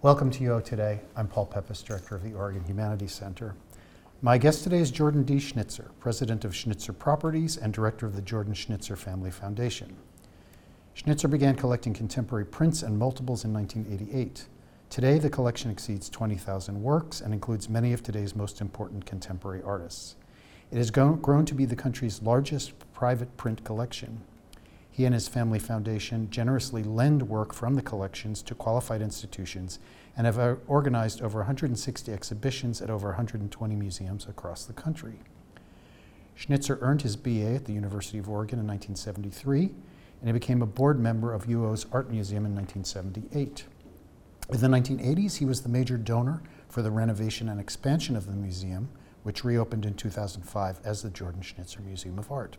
Welcome to UO Today. I'm Paul Peppis, Director of the Oregon Humanities Center. My guest today is Jordan D. Schnitzer, President of Schnitzer Properties and Director of the Jordan Schnitzer Family Foundation. Schnitzer began collecting contemporary prints and multiples in 1988. Today, the collection exceeds 20,000 works and includes many of today's most important contemporary artists. It has grown to be the country's largest private print collection. He and his family foundation generously lend work from the collections to qualified institutions and have uh, organized over 160 exhibitions at over 120 museums across the country. Schnitzer earned his BA at the University of Oregon in 1973, and he became a board member of UO's Art Museum in 1978. In the 1980s, he was the major donor for the renovation and expansion of the museum, which reopened in 2005 as the Jordan Schnitzer Museum of Art.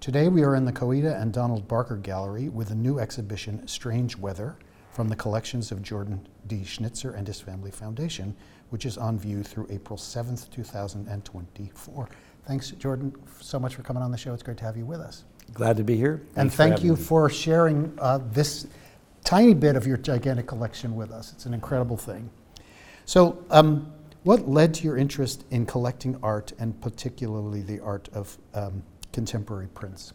Today we are in the Coeta and Donald Barker Gallery with a new exhibition, Strange Weather, from the collections of Jordan D. Schnitzer and his Family Foundation, which is on view through April 7th, 2024. Thanks, Jordan, so much for coming on the show. It's great to have you with us. Glad to be here. Thanks and thank you me. for sharing uh, this tiny bit of your gigantic collection with us. It's an incredible thing. So, um, what led to your interest in collecting art and particularly the art of um, contemporary prints?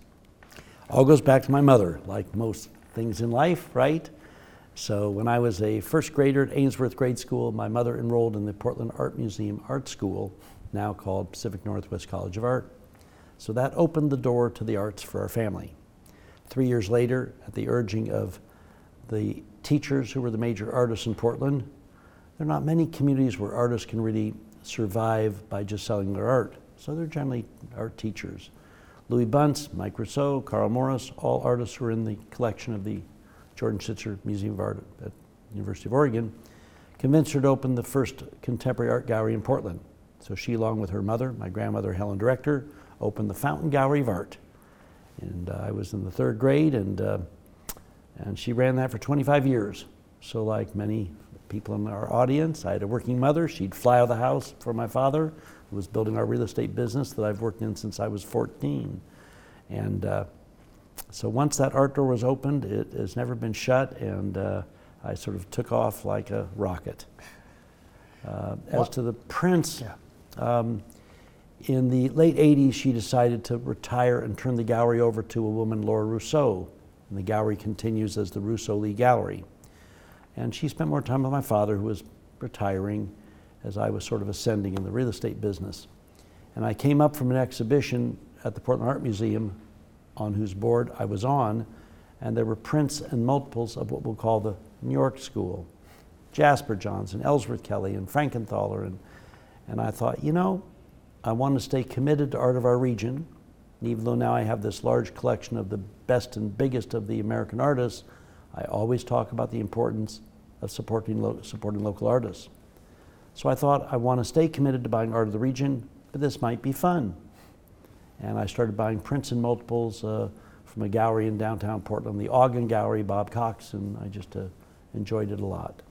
All goes back to my mother, like most things in life, right? So when I was a first grader at Ainsworth Grade School, my mother enrolled in the Portland Art Museum Art School, now called Pacific Northwest College of Art. So that opened the door to the arts for our family. Three years later, at the urging of the teachers who were the major artists in Portland, there are not many communities where artists can really survive by just selling their art. So they're generally art teachers. Louis Bunce, Mike Russo, Carl Morris, all artists who are in the collection of the Jordan Schnitzer Museum of Art at University of Oregon, convinced her to open the first contemporary art gallery in Portland. So she, along with her mother, my grandmother Helen Director, opened the Fountain Gallery of Art. And uh, I was in the third grade, and, uh, and she ran that for 25 years. So like many people in our audience, I had a working mother. She'd fly out of the house for my father was building our real estate business that I've worked in since I was 14. And uh, so once that art door was opened, it has never been shut, and uh, I sort of took off like a rocket. Uh, as to the prince, yeah. um, in the late 80s, she decided to retire and turn the gallery over to a woman, Laura Russo. And the gallery continues as the Russo Lee Gallery. And she spent more time with my father, who was retiring as I was sort of ascending in the real estate business. And I came up from an exhibition at the Portland Art Museum on whose board I was on, and there were prints and multiples of what we'll call the New York School. Jasper Johns and Ellsworth Kelly and Frankenthaler. And, and I thought, you know, I want to stay committed to art of our region. And even though now I have this large collection of the best and biggest of the American artists, I always talk about the importance of supporting, lo- supporting local artists. So I thought I want to stay committed to buying art of the region, but this might be fun. And I started buying prints and multiples uh, from a gallery in downtown Portland, the Augen Gallery, Bob Kochs, and I just uh, enjoyed it a lot.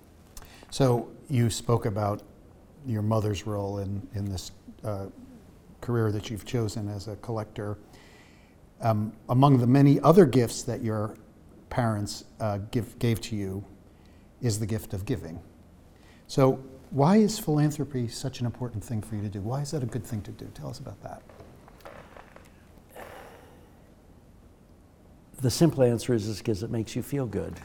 So you spoke about your mother's role in, in this uh, career that you've chosen as a collector. Um, among the many other gifts that your parents uh, give, gave to you is the gift of giving. So why is philanthropy such an important thing for you to do? Why is that a good thing to do? Tell us about that. The simple answer is because it makes you feel good.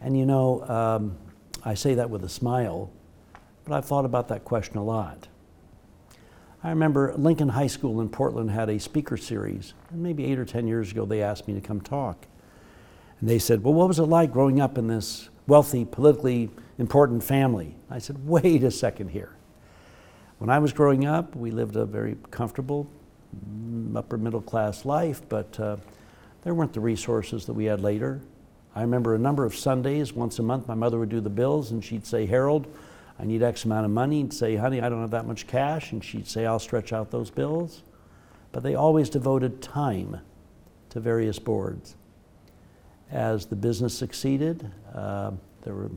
And you know, um, I say that with a smile, but I've thought about that question a lot. I remember Lincoln High School in Portland had a speaker series, and maybe eight or ten years ago they asked me to come talk. And they said, Well, what was it like growing up in this wealthy, politically important family. I said, wait a second here. When I was growing up, we lived a very comfortable, mm, upper middle class life, but uh, there weren't the resources that we had later. I remember a number of Sundays, once a month, my mother would do the bills and she'd say, Harold, I need X amount of money. And say, honey, I don't have that much cash. And she'd say, I'll stretch out those bills. But they always devoted time to various boards. As the business succeeded, uh, there were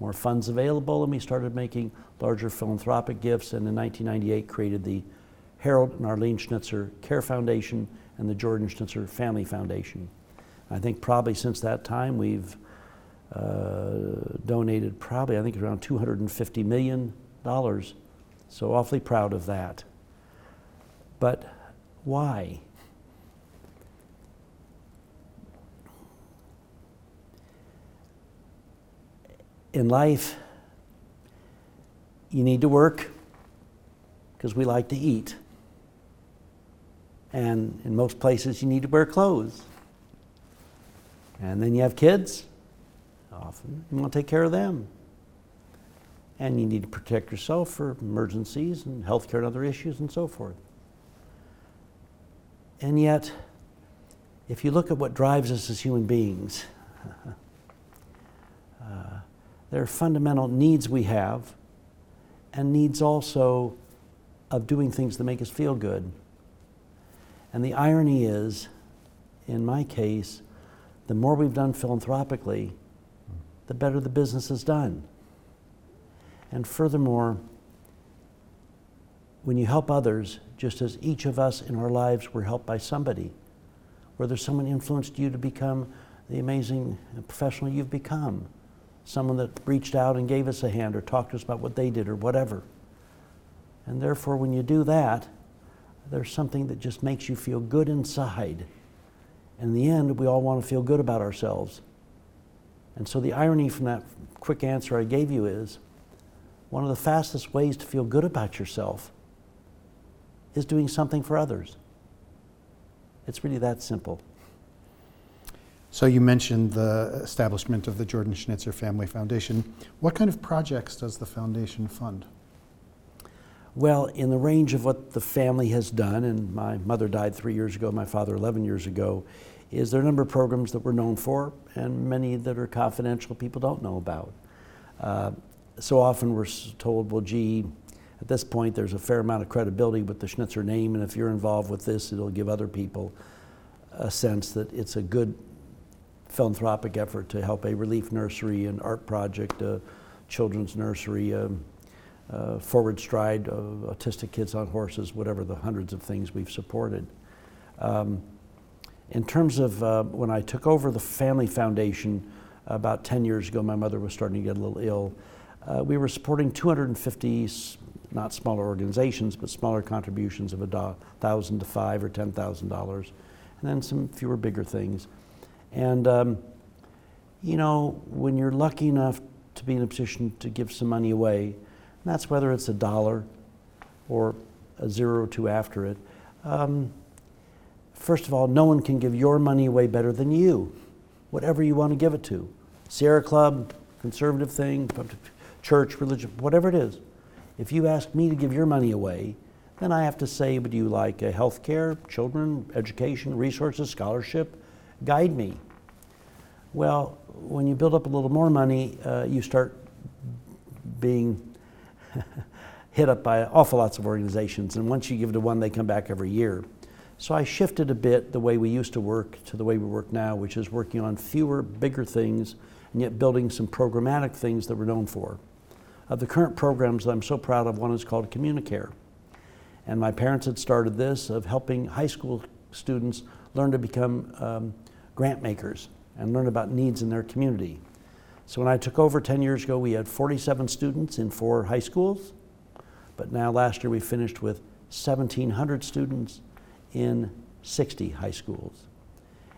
more funds available, and we started making larger philanthropic gifts, and in 1998 created the Harold and Arlene Schnitzer Care Foundation and the Jordan Schnitzer Family Foundation. I think probably since that time we've uh, donated probably, I think, around $250 million. So awfully proud of that. But why? In life, you need to work because we like to eat. And in most places, you need to wear clothes. And then you have kids. Often, you want to take care of them. And you need to protect yourself for emergencies and healthcare and other issues and so forth. And yet, if you look at what drives us as human beings, uh, there are fundamental needs we have, and needs also of doing things that make us feel good. And the irony is, in my case, the more we've done philanthropically, the better the business is done. And furthermore, when you help others, just as each of us in our lives were helped by somebody, whether someone influenced you to become the amazing professional you've become, someone that reached out and gave us a hand or talked to us about what they did or whatever. And therefore, when you do that, there's something that just makes you feel good inside. And in the end, we all want to feel good about ourselves. And so the irony from that quick answer I gave you is one of the fastest ways to feel good about yourself is doing something for others. It's really that simple. So you mentioned the establishment of the Jordan Schnitzer Family Foundation. What kind of projects does the foundation fund? Well, in the range of what the family has done, and my mother died three years ago, my father 11 years ago, is there a number of programs that we're known for, and many that are confidential people don't know about. Uh, so often we're told, well, gee, at this point there's a fair amount of credibility with the Schnitzer name, and if you're involved with this, it'll give other people a sense that it's a good philanthropic effort to help a relief nursery, an art project, a children's nursery, um, uh, Forward Stride, autistic kids on horses, whatever the hundreds of things we've supported. Um, in terms of uh, when I took over the Family Foundation about 10 years ago, my mother was starting to get a little ill. Uh, we were supporting 250, not smaller organizations, but smaller contributions of a thousand to five or ten thousand dollars, and then some fewer bigger things. And um, you know, when you're lucky enough to be in a position to give some money away, and that's whether it's a dollar or a zero or two after it. Um, first of all, no one can give your money away better than you, whatever you want to give it to. Sierra Club, conservative thing, church, religion, whatever it is. If you ask me to give your money away, then I have to say, would you like a health care, children, education, resources, scholarship? Guide me. Well, when you build up a little more money, uh, you start being hit up by awful lots of organizations, and once you give to one, they come back every year. So I shifted a bit the way we used to work to the way we work now, which is working on fewer, bigger things, and yet building some programmatic things that we're known for. Of the current programs that I'm so proud of, one is called Communicare. And my parents had started this of helping high school students learn to become um, grant makers and learn about needs in their community. So when I took over 10 years ago, we had 47 students in four high schools. But now last year we finished with 1,700 students in 60 high schools.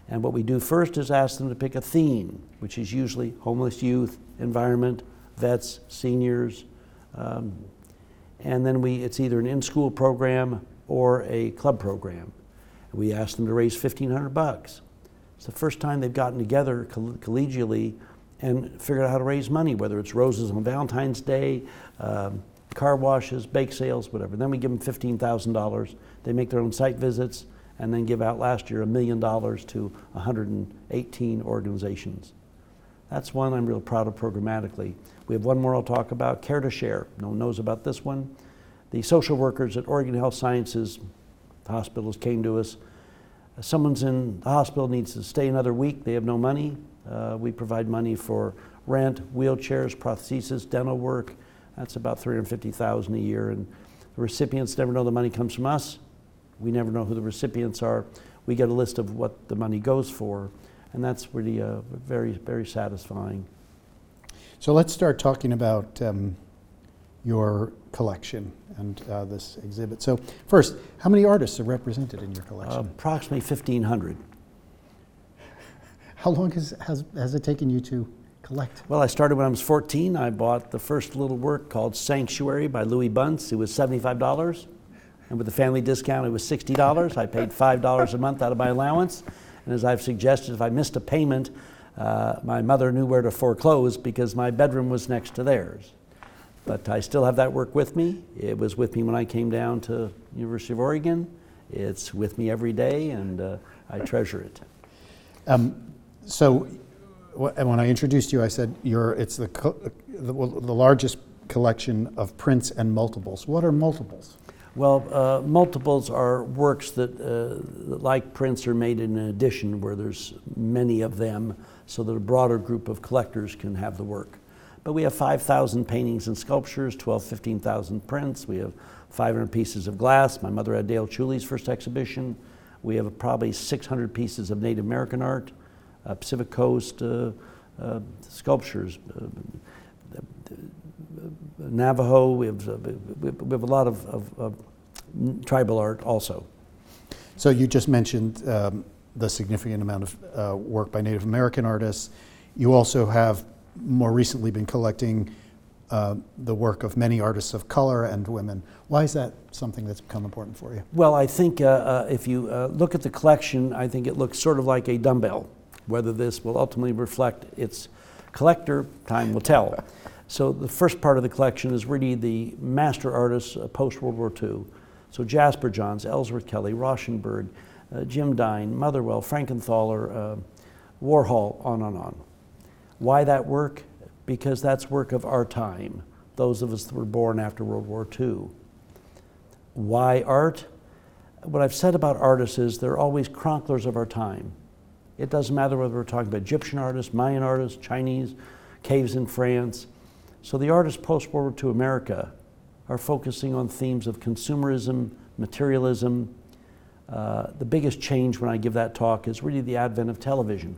And what we do first is ask them to pick a theme, which is usually homeless youth, environment, vets, seniors. Um, and then we, it's either an in-school program or a club program. We ask them to raise 1,500 bucks. It's the first time they've gotten together coll- collegially and figured out how to raise money, whether it's roses on Valentine's Day, um, car washes, bake sales, whatever. Then we give them $15,000. They make their own site visits and then give out last year a million dollars to 118 organizations. That's one I'm real proud of programmatically. We have one more I'll talk about Care to Share. No one knows about this one. The social workers at Oregon Health Sciences, hospitals came to us. Someone's in the hospital, needs to stay another week, they have no money. Uh, we provide money for rent, wheelchairs, prosthesis, dental work. That's about 350,000 a year. And the recipients never know the money comes from us. We never know who the recipients are. We get a list of what the money goes for, and that's really uh, very, very satisfying. So let's start talking about um, your collection and uh, this exhibit. So first, how many artists are represented in your collection? Approximately 1,500. how long has, has, has it taken you to collect? Well, I started when I was 14. I bought the first little work called Sanctuary by Louis Bunce. It was $75. And with the family discount, it was $60. I paid $5 a month out of my allowance. And as I've suggested, if I missed a payment, uh, my mother knew where to foreclose because my bedroom was next to theirs. But I still have that work with me. It was with me when I came down to University of Oregon. It's with me every day, and uh, I treasure it. Um, so when I introduced you, I said you're, it's the, co- the, the largest collection of prints and multiples. What are multiples? Well, uh, multiples are works that, uh, that, like prints, are made in an edition where there's many of them so that a broader group of collectors can have the work. But we have 5,000 paintings and sculptures, 12, 15,000 prints. We have 500 pieces of glass. My mother had Dale Chihuly's first exhibition. We have probably 600 pieces of Native American art, uh, Pacific Coast uh, uh, sculptures, uh, Navajo. We have, uh, we have a lot of, of, of, tribal art also. So you just mentioned um, the significant amount of uh, work by Native American artists. You also have more recently been collecting uh, the work of many artists of color and women. Why is that something that's become important for you? Well, I think uh, uh if you uh, look at the collection, I think it looks sort of like a dumbbell. Whether this will ultimately reflect its collector, time will tell. So the first part of the collection is really the master artists uh, post World War II. So Jasper Johns, Ellsworth Kelly, Rauschenberg, uh, Jim Dine, Motherwell, Frankenthaler, uh, Warhol, on and on. Why that work? Because that's work of our time, those of us that were born after World War II. Why art? What I've said about artists is they're always chroniclers of our time. It doesn't matter whether we're talking about Egyptian artists, Mayan artists, Chinese, caves in France. So the artists post World War II America are focusing on themes of consumerism, materialism. Uh, the biggest change when I give that talk is really the advent of television.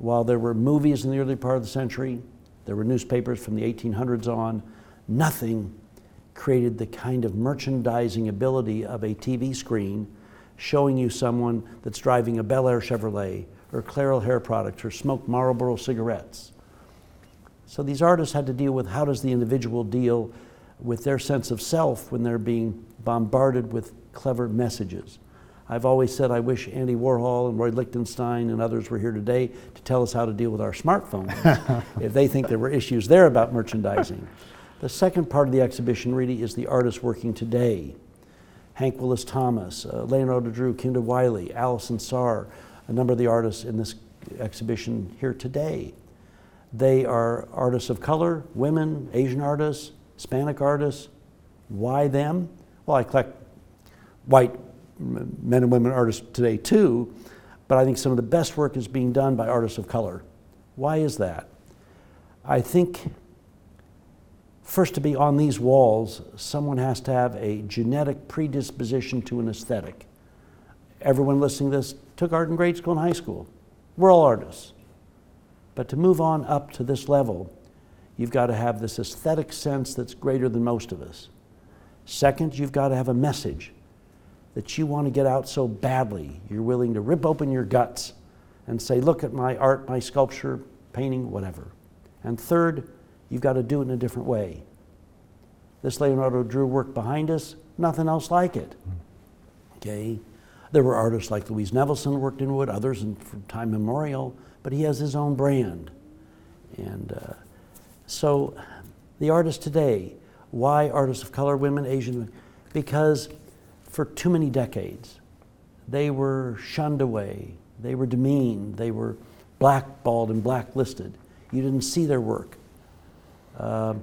While there were movies in the early part of the century, there were newspapers from the 1800s on, nothing created the kind of merchandising ability of a TV screen showing you someone that's driving a Bel Air Chevrolet or Clairol hair products or smoked Marlboro cigarettes. So these artists had to deal with how does the individual deal with their sense of self when they're being bombarded with clever messages. I've always said I wish Andy Warhol and Roy Lichtenstein and others were here today to tell us how to deal with our smartphones if they think there were issues there about merchandising. The second part of the exhibition really is the artists working today. Hank Willis Thomas, uh, Leonardo Drew, Kehinde Wiley, Alison Saar, a number of the artists in this exhibition here today. They are artists of color, women, Asian artists, Hispanic artists. Why them? Well, I collect white men and women artists today too, but I think some of the best work is being done by artists of color. Why is that? I think first to be on these walls, someone has to have a genetic predisposition to an aesthetic. Everyone listening to this took art in grade school and high school. We're all artists. But to move on up to this level, you've got to have this aesthetic sense that's greater than most of us. Second, you've got to have a message that you want to get out so badly. You're willing to rip open your guts and say, Look at my art, my sculpture, painting, whatever. And third, you've got to do it in a different way. This Leonardo Drew work behind us, nothing else like it. Okay? There were artists like Louise Nevelson worked in wood, others from time memorial, but he has his own brand. And uh, so the artists today, why artists of color, women, Asian? Because for too many decades, they were shunned away, they were demeaned, they were blackballed and blacklisted. You didn't see their work. Uh,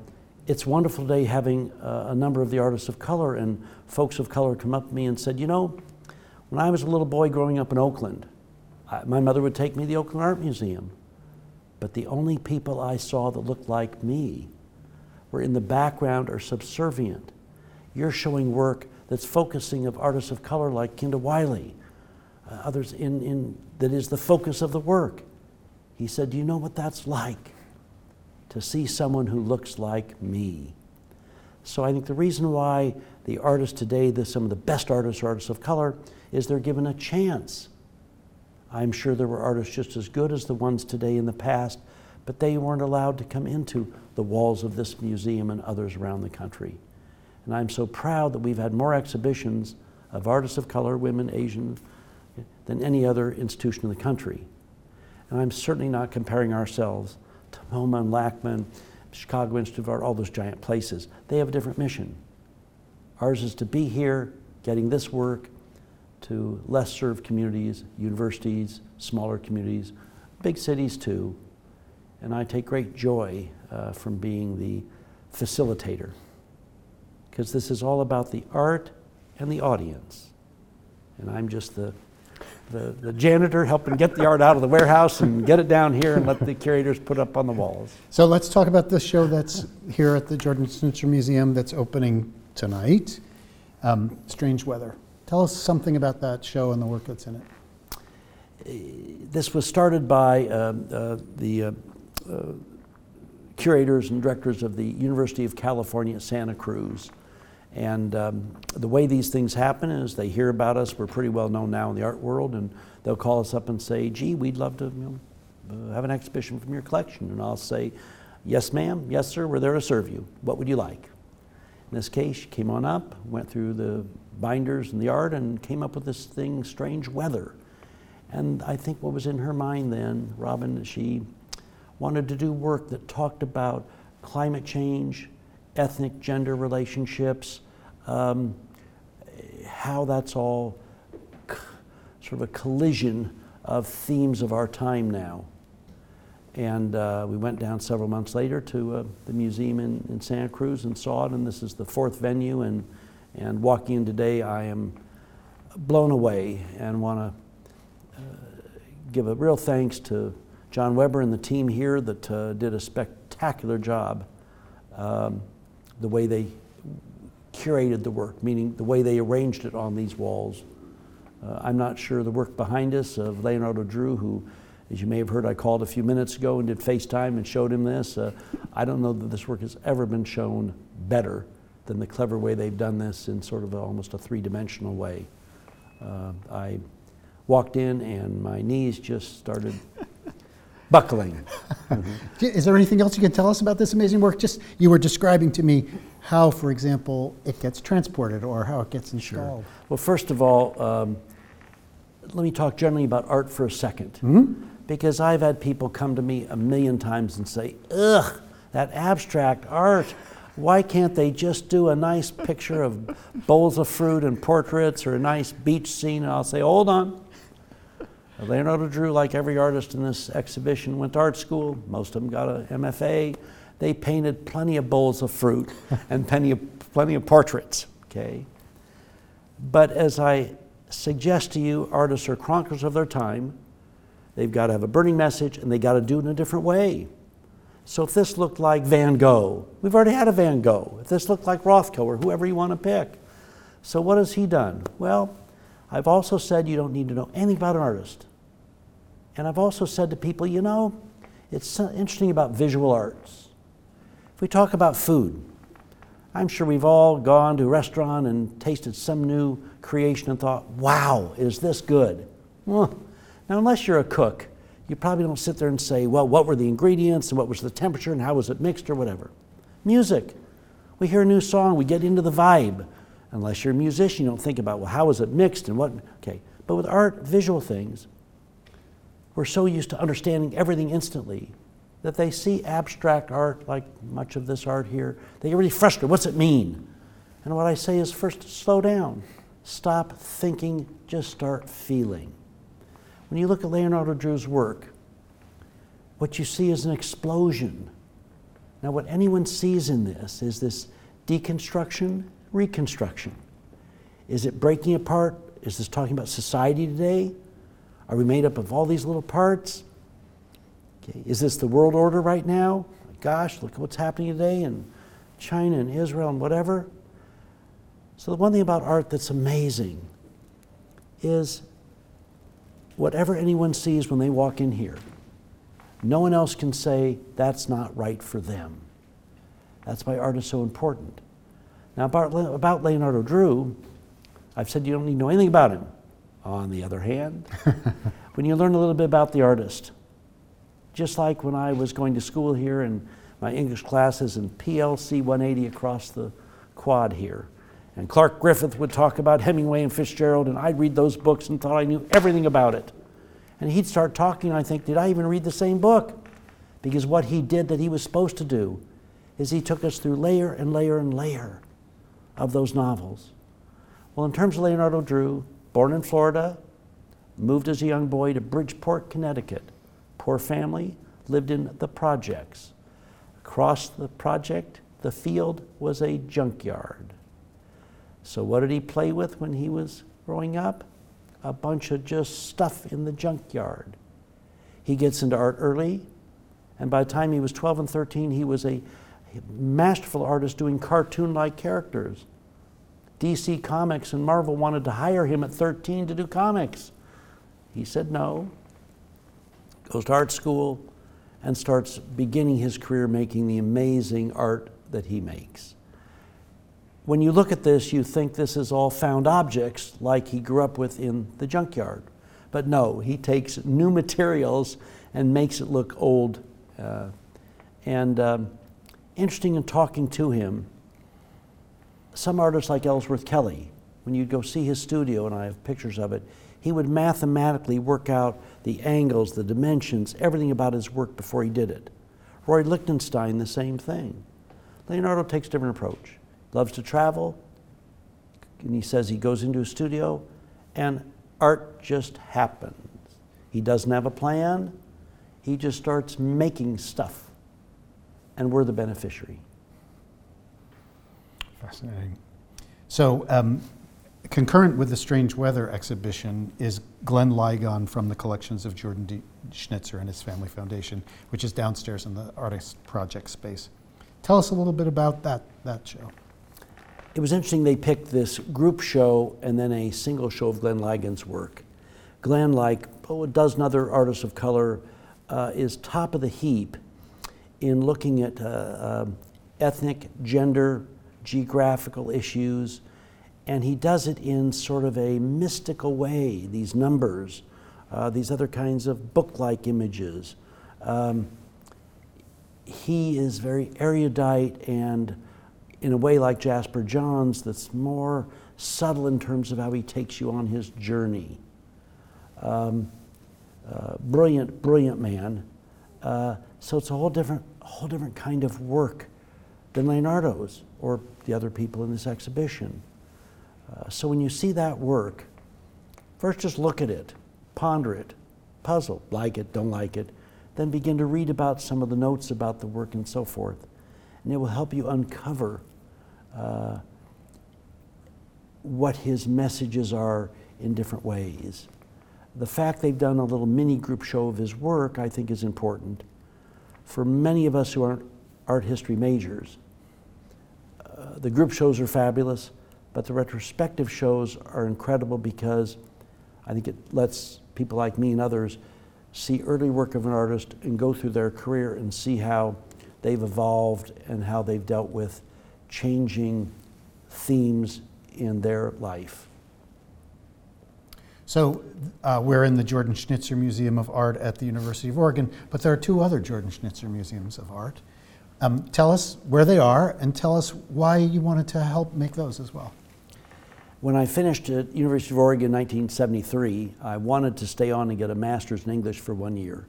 it's wonderful today having uh, a number of the artists of color and folks of color come up to me and said, you know, when I was a little boy growing up in Oakland, I, my mother would take me to the Oakland Art Museum. But the only people I saw that looked like me were in the background or subservient. You're showing work that's focusing of artists of color like Kehinde Wiley, uh, others in, in, that is the focus of the work. He said, Do you know what that's like? to see someone who looks like me. So I think the reason why the artists today, the, some of the best artists, are artists of color, is they're given a chance. I'm sure there were artists just as good as the ones today in the past, but they weren't allowed to come into the walls of this museum and others around the country. And I'm so proud that we've had more exhibitions of artists of color, women, Asian, than any other institution in the country. And I'm certainly not comparing ourselves to MoMA and LACMA, Chicago Institute of Art, all those giant places. They have a different mission. Ours is to be here, getting this work to less served communities, universities, smaller communities, big cities too. And I take great joy uh, from being the facilitator because this is all about the art and the audience. And I'm just the, the, the, janitor helping get the art out of the warehouse and get it down here and let the curators put up on the walls. So let's talk about this show that's here at the Jordan Schnitzer Museum that's opening tonight um, Strange Weather. Tell us something about that show and the work that's in it. This was started by uh, uh, the uh, uh curators and directors of the University of California, Santa Cruz. And um, the way these things happen is they hear about us. We're pretty well known now in the art world, and they'll call us up and say, "Gee, we'd love to you know, uh, have an exhibition from your collection." And I'll say, "Yes, ma'am. Yes, sir. We're there to serve you. What would you like?" In this case, she came on up, went through the binders and the art, and came up with this thing, Strange Weather. And I think what was in her mind then, Robin, she wanted to do work that talked about climate change, ethnic gender relationships, um, how that's all sort of a collision of themes of our time now. And uh, we went down several months later to uh, the museum in, in, Santa Cruz and saw it, and this is the fourth venue. And, and walking in today, I am blown away and want to uh, give a real thanks to John Weber and the team here that uh, did a spectacular job. Um, the way they curated the work, meaning the way they arranged it on these walls. Uh, I'm not sure the work behind us of Leonardo Drew, who, as you may have heard, I called a few minutes ago and did FaceTime and showed him this. Uh, I don't know that this work has ever been shown better than the clever way they've done this in sort of a, almost a three dimensional way. Uh, I walked in and my knees just started buckling. Is there anything else you can tell us about this amazing work? Just you were describing to me how, for example, it gets transported or how it gets installed. Sure. Well, first of all, um, let me talk generally about art for a 2nd mm-hmm. Because I've had people come to me a million times and say, ugh, that abstract art. Why can't they just do a nice picture of bowls of fruit and portraits or a nice beach scene? And I'll say, hold on. Leonardo Drew, like every artist in this exhibition, went to art school. Most of them got an MFA. They painted plenty of bowls of fruit and plenty of, plenty of portraits, okay? But as I suggest to you, artists are chroniclers of their time. They've got to have a burning message and they got to do it in a different way. So if this looked like Van Gogh, we've already had a Van Gogh. If this looked like Rothko or whoever you want to pick. So what has he done? Well, I've also said you don't need to know anything about an artist. And I've also said to people, you know, it's interesting about visual arts. If we talk about food, I'm sure we've all gone to a restaurant and tasted some new creation and thought, wow, is this good? Now, unless you're a cook, you probably don't sit there and say, well, what were the ingredients and what was the temperature and how was it mixed or whatever. Music. We hear a new song, we get into the vibe. Unless you're a musician, you don't think about, well, how was it mixed and what? Okay. But with art, visual things, we're so used to understanding everything instantly that they see abstract art, like much of this art here, they get really frustrated. What's it mean? And what I say is first, slow down. Stop thinking, just start feeling. When you look at Leonardo Drew's work, what you see is an explosion. Now, what anyone sees in this is this deconstruction reconstruction? Is it breaking apart? Is this talking about society today? Are we made up of all these little parts? Okay. Is this the world order right now? Gosh, look at what's happening today in China and Israel and whatever. So, the one thing about art that's amazing is whatever anyone sees when they walk in here, No one else can say that's not right for them. That's why art is so important. Now, about, about Leonardo Drew, I've said you don't need to know anything about him. On the other hand, when you learn a little bit about the artist, just like when I was going to school here and my English classes in PLC 180 across the quad here. And Clark Griffith would talk about Hemingway and Fitzgerald, and I'd read those books and thought I knew everything about it. And he'd start talking, and I think, did I even read the same book? Because what he did that he was supposed to do is he took us through layer and layer and layer of those novels. Well, in terms of Leonardo Drew, born in Florida, moved as a young boy to Bridgeport, Connecticut. Poor family, lived in the projects. Across the project, the field was a junkyard. So, what did he play with when he was growing up? A bunch of just stuff in the junkyard. He gets into art early, and by the time he was 12 and 13, he was a masterful artist doing cartoon like characters. DC Comics and Marvel wanted to hire him at 13 to do comics. He said no, goes to art school, and starts beginning his career making the amazing art that he makes. When you look at this, you think this is all found objects like he grew up with in the junkyard. But no, he takes new materials and makes it look old. Uh, and um, interesting in talking to him, some artists like Ellsworth Kelly, when you'd go see his studio, and I have pictures of it, he would mathematically work out the angles, the dimensions, everything about his work before he did it. Roy Lichtenstein, the same thing. Leonardo takes a different approach. Loves to travel, and he says he goes into a studio, and art just happens. He doesn't have a plan, he just starts making stuff, and we're the beneficiary. Fascinating. So, um, concurrent with the Strange Weather exhibition is Glenn Ligon from the collections of Jordan D. Schnitzer and his Family Foundation, which is downstairs in the Artist Project space. Tell us a little bit about that, that show. It was interesting they picked this group show and then a single show of Glenn Ligon's work. Glenn, like oh, a dozen other artists of color, uh, is top of the heap in looking at uh, uh, ethnic, gender, geographical issues, and he does it in sort of a mystical way, these numbers, uh, these other kinds of book like images. Um, he is very erudite and, in a way like Jasper Johns, that's more subtle in terms of how he takes you on his journey. Um, uh, brilliant, brilliant man. Uh, so it's a whole different, whole different kind of work than Leonardo's or the other people in this exhibition. Uh, so when you see that work, first just look at it, ponder it, puzzle, like it, don't like it, then begin to read about some of the notes about the work and so forth. And it will help you uncover uh, what his messages are in different ways. The fact they've done a little mini group show of his work, I think, is important. For many of us who aren't art history majors, uh, the group shows are fabulous, but the retrospective shows are incredible because I think it lets people like me and others see early work of an artist and go through their career and see how they've evolved and how they've dealt with changing themes in their life. So, uh, we're in the Jordan Schnitzer Museum of Art at the University of Oregon, but there are two other Jordan Schnitzer Museums of Art. Um, tell us where they are and tell us why you wanted to help make those as well. When I finished at University of Oregon in 1973, I wanted to stay on and get a master's in English for one year.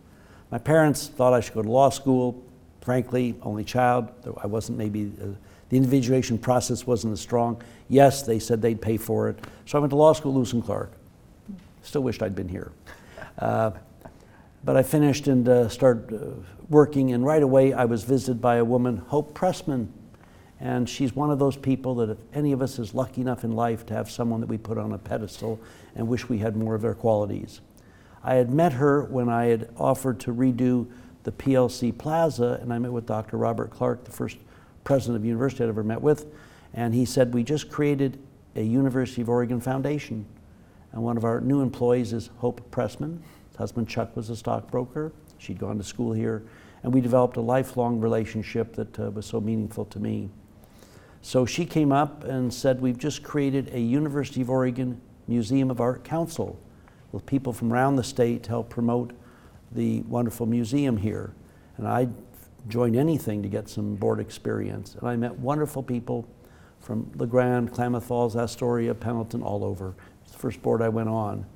My parents thought I should go to law school. Frankly, only child, I wasn't maybe, uh, the individuation process wasn't as strong. Yes, they said they'd pay for it. So I went to law school, Lewis and Clark. Still wished I'd been here. Uh, but I finished and uh, started uh, working, and right away I was visited by a woman, Hope Pressman. And she's one of those people that if any of us is lucky enough in life to have someone that we put on a pedestal and wish we had more of their qualities. I had met her when I had offered to redo the PLC Plaza, and I met with Dr. Robert Clark, the first president of the university I'd ever met with, and he said, We just created a University of Oregon Foundation, and one of our new employees is Hope Pressman husband Chuck was a stockbroker. She'd gone to school here, and we developed a lifelong relationship that uh, was so meaningful to me. So she came up and said, We've just created a University of Oregon Museum of Art Council with people from around the state to help promote the wonderful museum here. And I joined anything to get some board experience. And I met wonderful people from La Grande, Klamath Falls, Astoria, Pendleton, all over. It's the first board I went on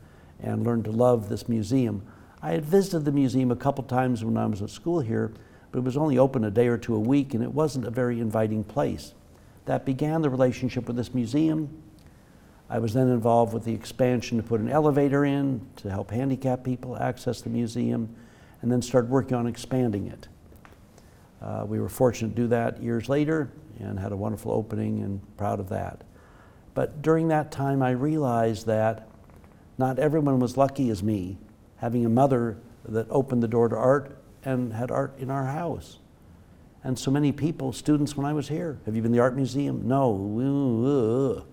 and learned to love this museum. I had visited the museum a couple times when I was at school here, but it was only open a day or two a week and it wasn't a very inviting place. That began the relationship with this museum. I was then involved with the expansion to put an elevator in to help handicapped people access the museum, and then started working on expanding it. Uh, we were fortunate to do that years later and had a wonderful opening and proud of that. But during that time, I realized that not everyone was lucky as me, having a mother that opened the door to art and had art in our house. And so many people, students, when I was here, have you been to the art museum? No.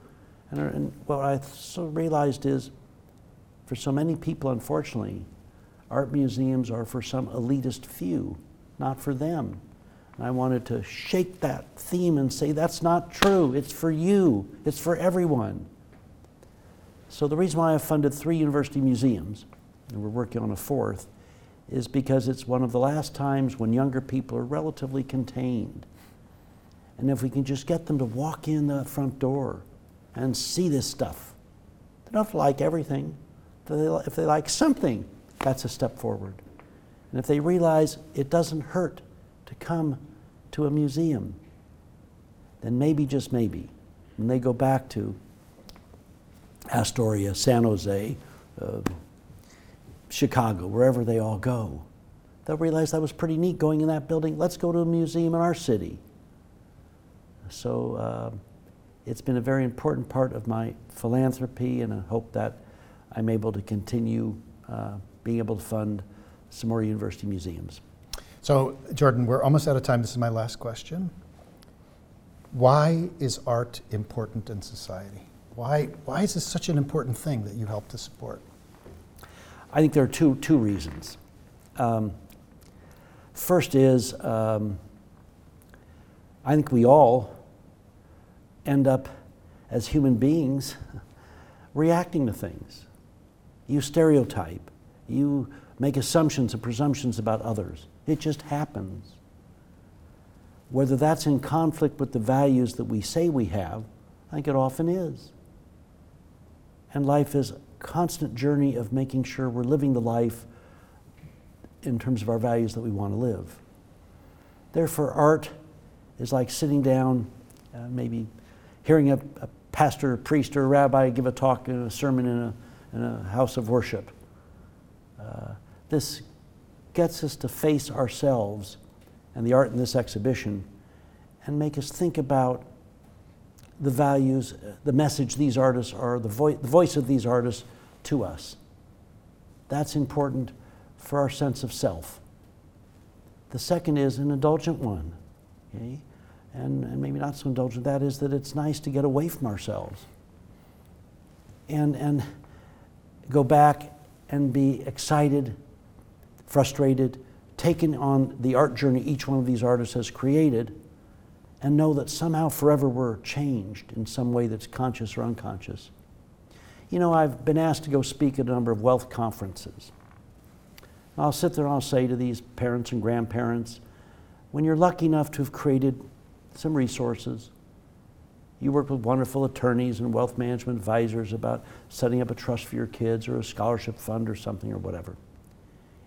And, and what I so realized is, for so many people, unfortunately, art museums are for some elitist few, not for them. I wanted to shake that theme and say, that's not true. It's for you, it's for everyone. So, the reason why I've funded three university museums, and we're working on a fourth, is because it's one of the last times when younger people are relatively contained. And if we can just get them to walk in the front door and see this stuff, they don't have to like everything. If they like something, that's a step forward. And if they realize it doesn't hurt to come to a museum, then maybe, just maybe, when they go back to Astoria, San Jose, uh, Chicago, wherever they all go, they'll realize that was pretty neat going in that building. Let's go to a museum in our city. So uh, it's been a very important part of my philanthropy, and I hope that I'm able to continue uh, being able to fund some more university museums. So, Jordan, we're almost out of time. This is my last question. Why is art important in society? Why, why is this such an important thing that you help to support? I think there are two, two reasons. Um, first is um, I think we all end up as human beings reacting to things. You stereotype, you make assumptions and presumptions about others. It just happens. Whether that's in conflict with the values that we say we have, I think it often is. And life is a constant journey of making sure we're living the life in terms of our values that we want to live. Therefore, art is like sitting down, uh, maybe hearing a, a, pastor, a priest, or a rabbi give a talk, a sermon in a, in a house of worship. Uh, this gets us to face ourselves and the art in this exhibition and make us think about the values, the message these artists are, the, vo- the voice of these artists to us. That's important for our sense of self. The second is an indulgent one, okay? and, and maybe not so indulgent, that is that it's nice to get away from ourselves and, and go back and be excited, frustrated, taken on the art journey each one of these artists has created, and know that somehow forever we're changed in some way that's conscious or unconscious. You know, I've been asked to go speak at a number of wealth conferences. I'll sit there and I'll say to these parents and grandparents, when you're lucky enough to have created some resources, you work with wonderful attorneys and wealth management advisors about setting up a trust for your kids or a scholarship fund or something or whatever.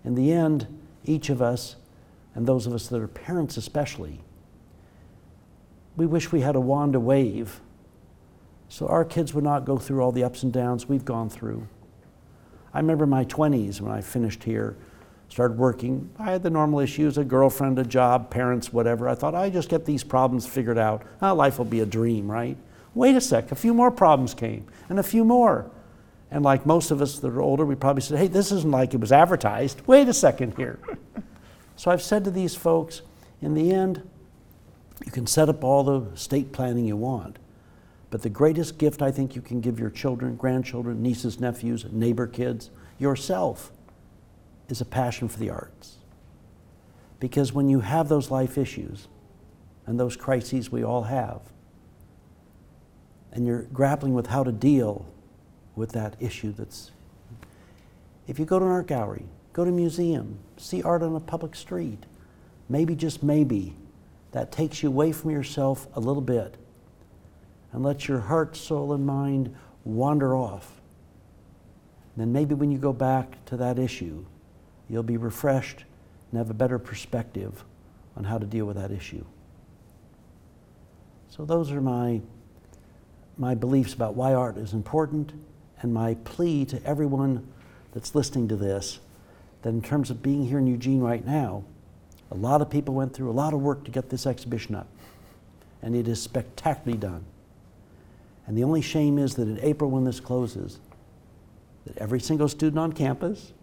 In the end, each of us, and those of us that are parents especially, we wish we had a wand to wave so our kids would not go through all the ups and downs we've gone through. I remember my 20s when I finished here, started working. I had the normal issues a girlfriend, a job, parents, whatever. I thought I just get these problems figured out. Oh, life will be a dream, right? Wait a sec, a few more problems came, and a few more. And like most of us that are older, we probably said, hey, this isn't like it was advertised. Wait a second here. so I've said to these folks, in the end, you can set up all the state planning you want. But the greatest gift I think you can give your children, grandchildren, nieces, nephews, neighbor kids, yourself, is a passion for the arts. Because when you have those life issues and those crises we all have, and you're grappling with how to deal with that issue that's. If you go to an art gallery, go to a museum, see art on a public street, maybe, just maybe, that takes you away from yourself a little bit and lets your heart, soul, and mind wander off. Then maybe when you go back to that issue, you'll be refreshed and have a better perspective on how to deal with that issue. So, those are my, my beliefs about why art is important and my plea to everyone that's listening to this that in terms of being here in Eugene right now, a lot of people went through a lot of work to get this exhibition up, and it is spectacularly done. And the only shame is that in April, when this closes, that every single student on campus,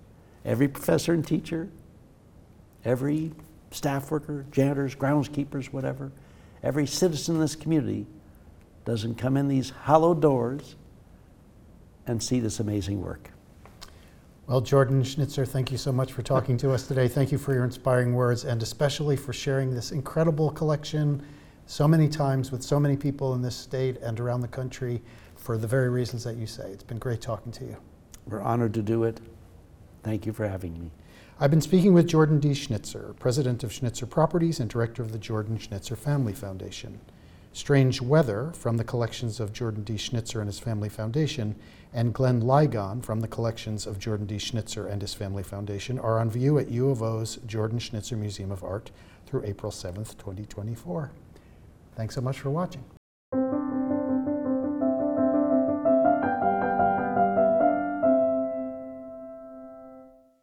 every professor and teacher, every staff worker, janitors, groundskeepers, whatever, every citizen in this community doesn't come in these hollow doors and see this amazing work. Well, Jordan Schnitzer, thank you so much for talking to us today. Thank you for your inspiring words and especially for sharing this incredible collection so many times with so many people in this state and around the country for the very reasons that you say. It's been great talking to you. We're honored to do it. Thank you for having me. I've been speaking with Jordan D. Schnitzer, president of Schnitzer Properties and director of the Jordan Schnitzer Family Foundation. Strange Weather from the collections of Jordan D. Schnitzer and his Family Foundation, and Glenn Ligon from the collections of Jordan D. Schnitzer and his Family Foundation are on view at U of O's Jordan Schnitzer Museum of Art through April 7th, 2024. Thanks so much for watching.